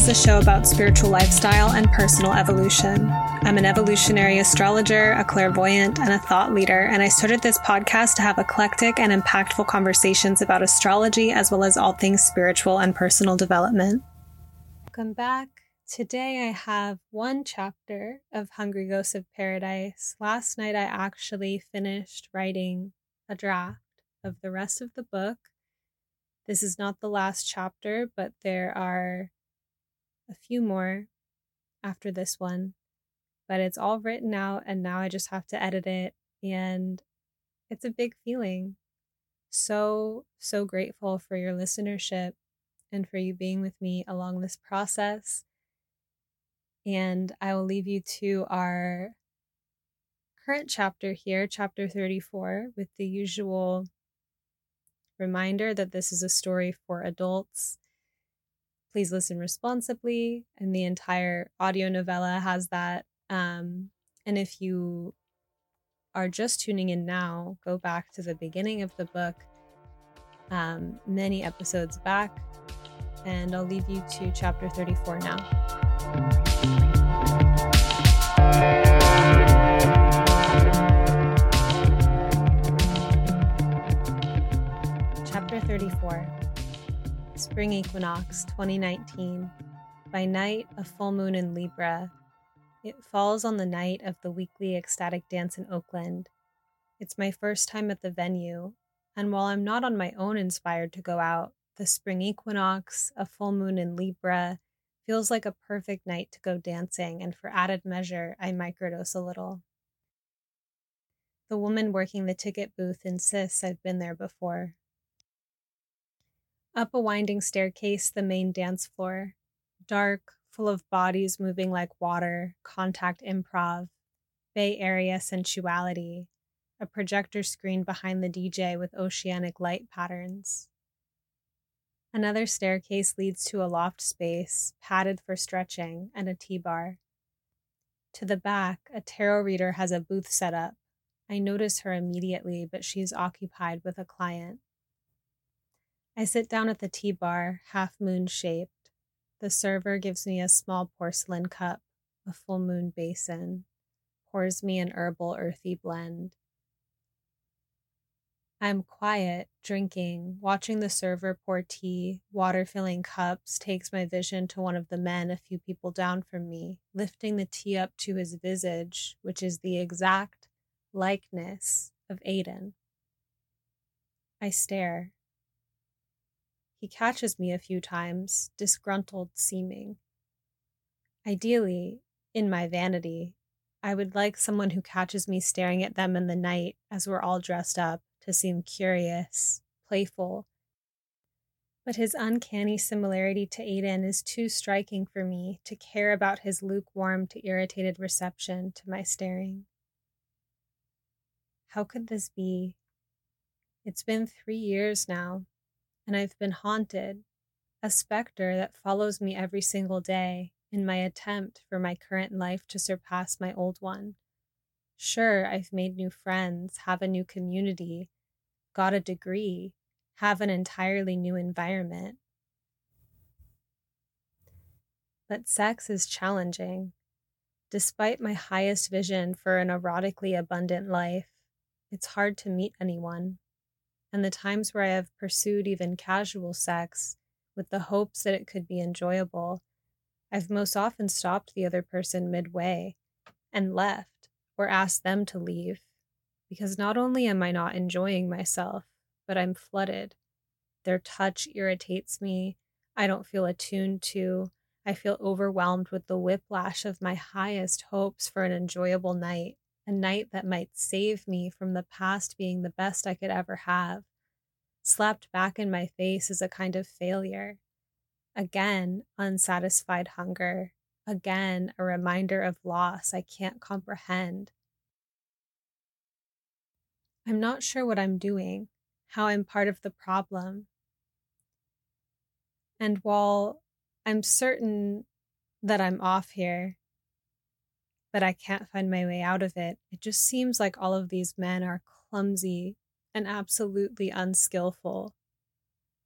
is a show about spiritual lifestyle and personal evolution. I'm an evolutionary astrologer, a clairvoyant, and a thought leader, and I started this podcast to have eclectic and impactful conversations about astrology as well as all things spiritual and personal development. Welcome back. Today I have one chapter of Hungry Ghosts of Paradise. Last night I actually finished writing a draft of the rest of the book this is not the last chapter, but there are a few more after this one. But it's all written out, and now I just have to edit it. And it's a big feeling. So, so grateful for your listenership and for you being with me along this process. And I will leave you to our current chapter here, chapter 34, with the usual Reminder that this is a story for adults. Please listen responsibly. And the entire audio novella has that. Um, and if you are just tuning in now, go back to the beginning of the book, um, many episodes back, and I'll leave you to chapter 34 now. Spring Equinox 2019. By night, a full moon in Libra. It falls on the night of the weekly ecstatic dance in Oakland. It's my first time at the venue, and while I'm not on my own inspired to go out, the spring equinox, a full moon in Libra, feels like a perfect night to go dancing, and for added measure, I microdose a little. The woman working the ticket booth insists I've been there before. Up a winding staircase, the main dance floor. Dark, full of bodies moving like water, contact improv, Bay Area sensuality, a projector screen behind the DJ with oceanic light patterns. Another staircase leads to a loft space, padded for stretching, and a tea bar. To the back, a tarot reader has a booth set up. I notice her immediately, but she's occupied with a client. I sit down at the tea bar, half moon shaped. The server gives me a small porcelain cup, a full moon basin, pours me an herbal earthy blend. I'm quiet, drinking, watching the server pour tea, water filling cups, takes my vision to one of the men a few people down from me, lifting the tea up to his visage, which is the exact likeness of Aiden. I stare, he catches me a few times, disgruntled seeming. Ideally, in my vanity, I would like someone who catches me staring at them in the night as we're all dressed up to seem curious, playful. But his uncanny similarity to Aiden is too striking for me to care about his lukewarm to irritated reception to my staring. How could this be? It's been three years now and I've been haunted, a specter that follows me every single day in my attempt for my current life to surpass my old one. Sure, I've made new friends, have a new community, got a degree, have an entirely new environment. But sex is challenging. Despite my highest vision for an erotically abundant life, it's hard to meet anyone and the times where I have pursued even casual sex with the hopes that it could be enjoyable, I've most often stopped the other person midway and left or asked them to leave because not only am I not enjoying myself, but I'm flooded. Their touch irritates me. I don't feel attuned to. I feel overwhelmed with the whiplash of my highest hopes for an enjoyable night a night that might save me from the past being the best I could ever have, slapped back in my face as a kind of failure. Again, unsatisfied hunger. Again, a reminder of loss I can't comprehend. I'm not sure what I'm doing, how I'm part of the problem. And while I'm certain that I'm off here, that I can't find my way out of it. It just seems like all of these men are clumsy and absolutely unskillful.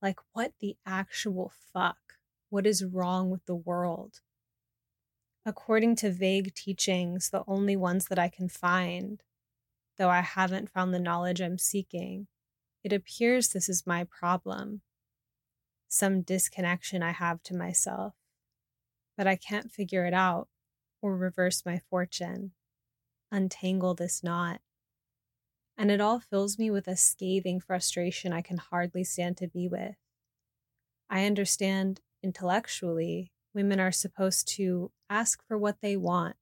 Like, what the actual fuck? What is wrong with the world? According to vague teachings, the only ones that I can find, though I haven't found the knowledge I'm seeking, it appears this is my problem. Some disconnection I have to myself, but I can't figure it out or reverse my fortune, untangle this knot. And it all fills me with a scathing frustration I can hardly stand to be with. I understand intellectually women are supposed to ask for what they want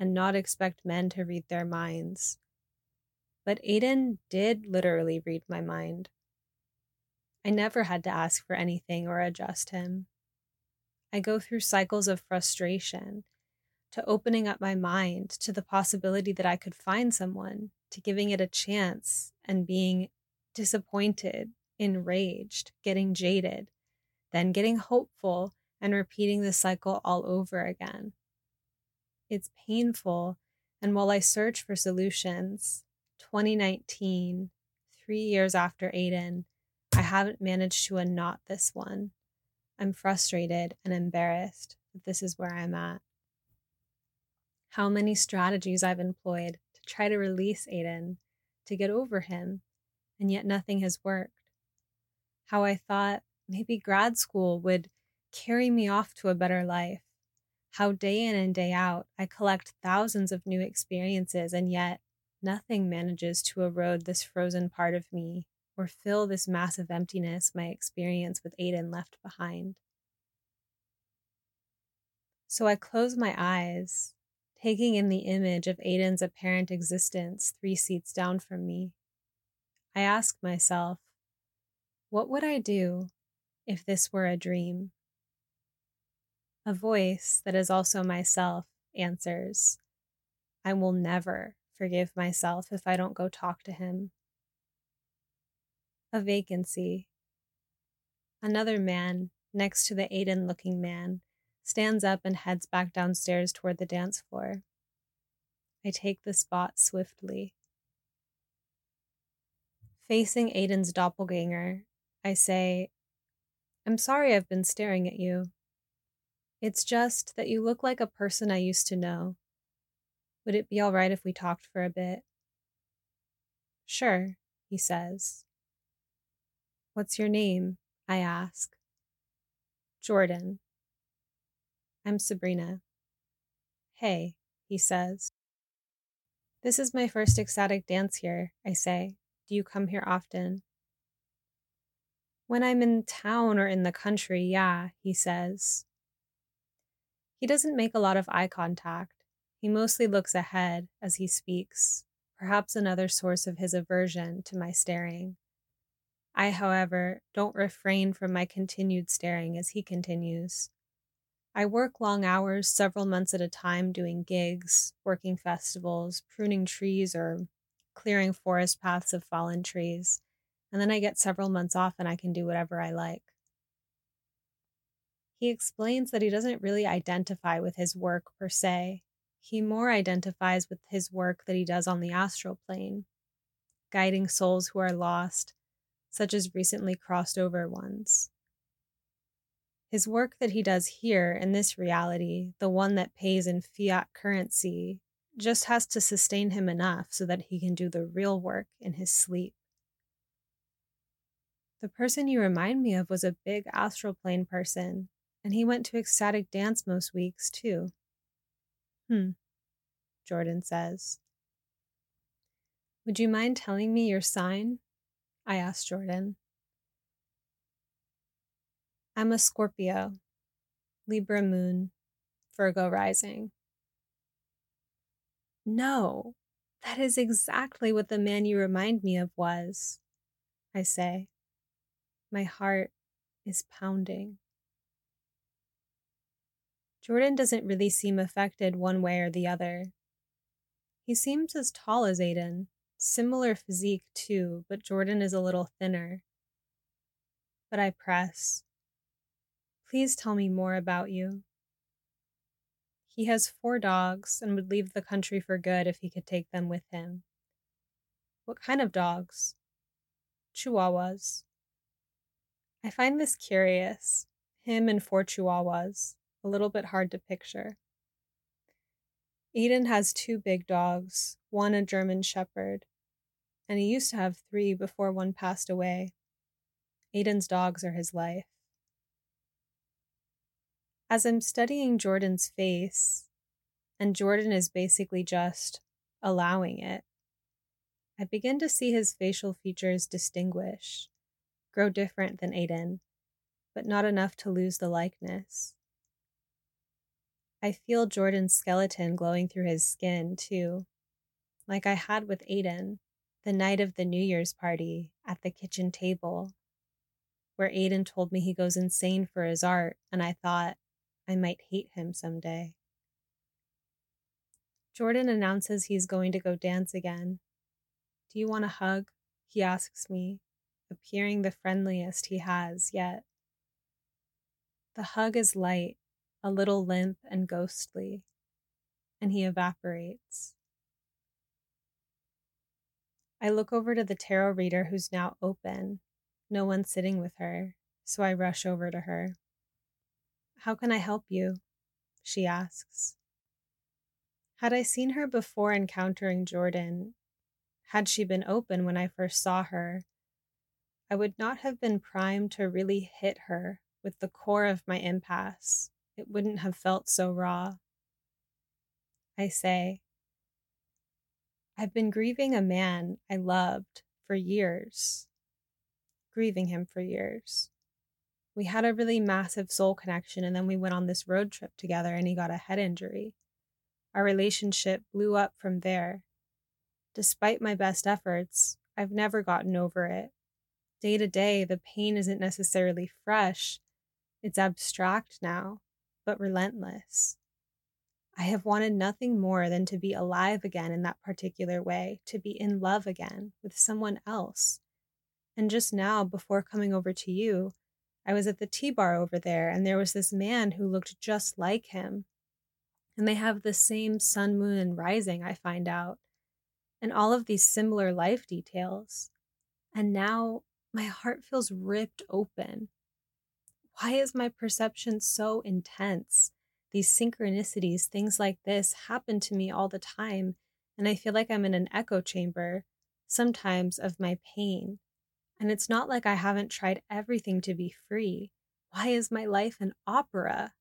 and not expect men to read their minds. But Aiden did literally read my mind. I never had to ask for anything or adjust him. I go through cycles of frustration to opening up my mind to the possibility that I could find someone, to giving it a chance and being disappointed, enraged, getting jaded, then getting hopeful and repeating the cycle all over again. It's painful, and while I search for solutions, 2019, three years after Aiden, I haven't managed to unknot this one. I'm frustrated and embarrassed that this is where I'm at how many strategies I've employed to try to release Aiden, to get over him, and yet nothing has worked. How I thought maybe grad school would carry me off to a better life. How day in and day out I collect thousands of new experiences, and yet nothing manages to erode this frozen part of me or fill this massive emptiness my experience with Aiden left behind. So I close my eyes taking in the image of Aiden's apparent existence three seats down from me. I ask myself, what would I do if this were a dream? A voice that is also myself answers, I will never forgive myself if I don't go talk to him. A vacancy. Another man next to the Aiden looking man stands up and heads back downstairs toward the dance floor. I take the spot swiftly. Facing Aiden's doppelganger, I say, I'm sorry I've been staring at you. It's just that you look like a person I used to know. Would it be all right if we talked for a bit? Sure, he says. What's your name? I ask. Jordan. I'm Sabrina. Hey, he says. This is my first ecstatic dance here, I say. Do you come here often? When I'm in town or in the country, yeah, he says. He doesn't make a lot of eye contact. He mostly looks ahead as he speaks, perhaps another source of his aversion to my staring. I, however, don't refrain from my continued staring as he continues. I work long hours, several months at a time, doing gigs, working festivals, pruning trees, or clearing forest paths of fallen trees. And then I get several months off and I can do whatever I like. He explains that he doesn't really identify with his work per se. He more identifies with his work that he does on the astral plane, guiding souls who are lost, such as recently crossed over ones. His work that he does here in this reality, the one that pays in fiat currency, just has to sustain him enough so that he can do the real work in his sleep. The person you remind me of was a big astral plane person, and he went to ecstatic dance most weeks, too. Hmm, Jordan says. Would you mind telling me your sign? I asked Jordan. I'm a Scorpio, Libra moon, Virgo rising. No, that is exactly what the man you remind me of was, I say. My heart is pounding. Jordan doesn't really seem affected one way or the other. He seems as tall as Aiden, similar physique too, but Jordan is a little thinner. But I press. Please tell me more about you. He has four dogs and would leave the country for good if he could take them with him. What kind of dogs? Chihuahuas. I find this curious. Him and four chihuahuas, a little bit hard to picture. Eden has two big dogs, one a German Shepherd, and he used to have three before one passed away. Eden's dogs are his life. As I'm studying Jordan's face, and Jordan is basically just allowing it, I begin to see his facial features distinguish, grow different than Aiden, but not enough to lose the likeness. I feel Jordan's skeleton glowing through his skin, too, like I had with Aiden the night of the New Year's party at the kitchen table, where Aiden told me he goes insane for his art, and I thought I might hate him someday. Jordan announces he's going to go dance again. Do you want a hug? He asks me, appearing the friendliest he has yet. The hug is light, a little limp and ghostly, and he evaporates. I look over to the tarot reader who's now open. No one sitting with her, so I rush over to her. How can I help you? She asks. Had I seen her before encountering Jordan, had she been open when I first saw her, I would not have been primed to really hit her with the core of my impasse. It wouldn't have felt so raw. I say, I've been grieving a man I loved for years, grieving him for years. We had a really massive soul connection, and then we went on this road trip together, and he got a head injury. Our relationship blew up from there. Despite my best efforts, I've never gotten over it. Day to day, the pain isn't necessarily fresh, it's abstract now, but relentless. I have wanted nothing more than to be alive again in that particular way, to be in love again with someone else. And just now, before coming over to you, I was at the tea bar over there, and there was this man who looked just like him. And they have the same sun, moon, and rising, I find out, and all of these similar life details. And now my heart feels ripped open. Why is my perception so intense? these synchronicities, things like this happen to me all the time. And I feel like I'm in an echo chamber sometimes of my pain. And it's not like I haven't tried everything to be free. Why is my life an opera?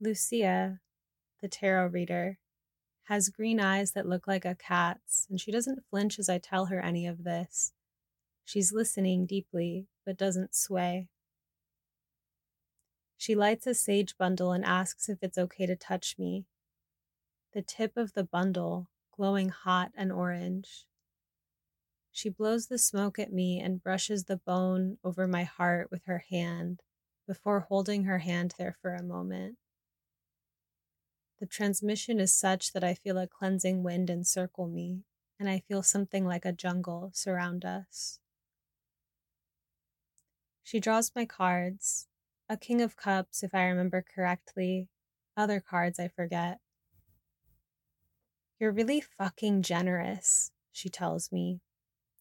Lucia, the tarot reader, has green eyes that look like a cat's, and she doesn't flinch as I tell her any of this. She's listening deeply, but doesn't sway. She lights a sage bundle and asks if it's okay to touch me. The tip of the bundle, glowing hot and orange. She blows the smoke at me and brushes the bone over my heart with her hand before holding her hand there for a moment. The transmission is such that I feel a cleansing wind encircle me, and I feel something like a jungle surround us. She draws my cards, a King of Cups, if I remember correctly. Other cards I forget. You're really fucking generous, she tells me.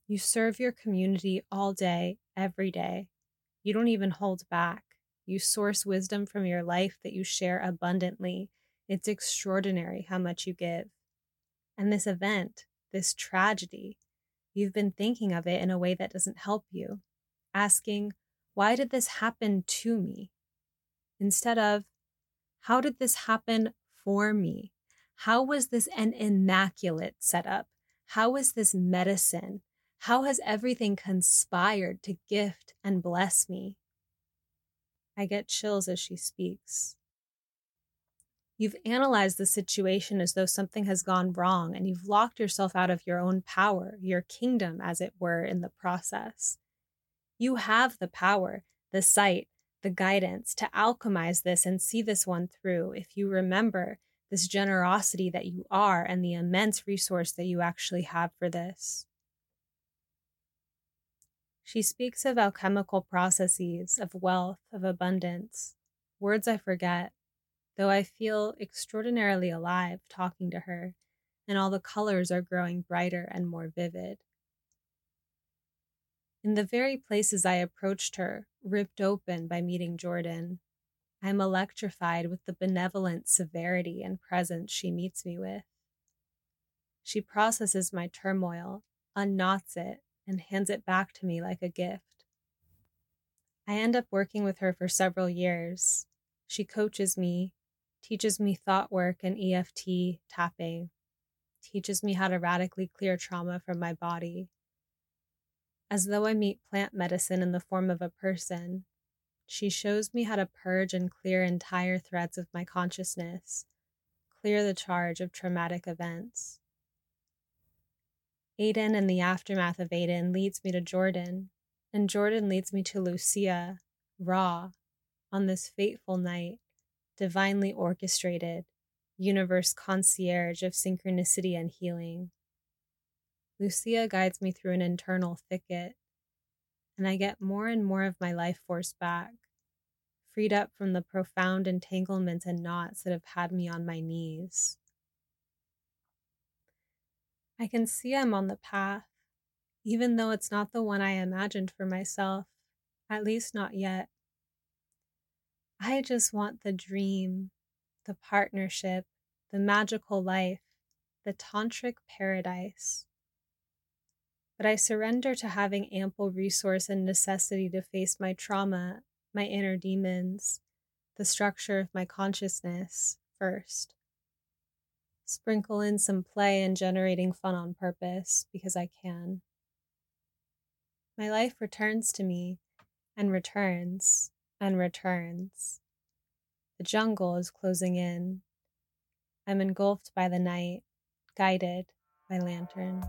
You serve your community all day, every day. You don't even hold back. You source wisdom from your life that you share abundantly. It's extraordinary how much you give. And this event, this tragedy, you've been thinking of it in a way that doesn't help you, asking, why did this happen to me? Instead of, how did this happen for me? How was this an immaculate setup? How was this medicine? How has everything conspired to gift and bless me? I get chills as she speaks. You've analyzed the situation as though something has gone wrong, and you've locked yourself out of your own power, your kingdom, as it were, in the process. You have the power, the sight, the guidance to alchemize this and see this one through if you remember this generosity that you are and the immense resource that you actually have for this. She speaks of alchemical processes, of wealth, of abundance, words I forget, though I feel extraordinarily alive talking to her, and all the colors are growing brighter and more vivid. in the very places I approached her, ripped open by meeting Jordan. I am electrified with the benevolent severity and presence she meets me with. She processes my turmoil, unknots it, and hands it back to me like a gift. I end up working with her for several years. She coaches me, teaches me thought work and EFT tapping, teaches me how to radically clear trauma from my body. As though I meet plant medicine in the form of a person, she shows me how to purge and clear entire threads of my consciousness, clear the charge of traumatic events. Aiden and the aftermath of Aiden leads me to Jordan, and Jordan leads me to Lucia, raw, on this fateful night, divinely orchestrated, universe concierge of synchronicity and healing. Lucia guides me through an internal thicket, and I get more and more of my life force back, freed up from the profound entanglements and knots that have had me on my knees. I can see I'm on the path, even though it's not the one I imagined for myself, at least not yet. I just want the dream, the partnership, the magical life, the tantric paradise. But I surrender to having ample resource and necessity to face my trauma, my inner demons, the structure of my consciousness first. Sprinkle in some play and generating fun on purpose because I can. My life returns to me and returns and returns. The jungle is closing in. I'm engulfed by the night, guided by lantern.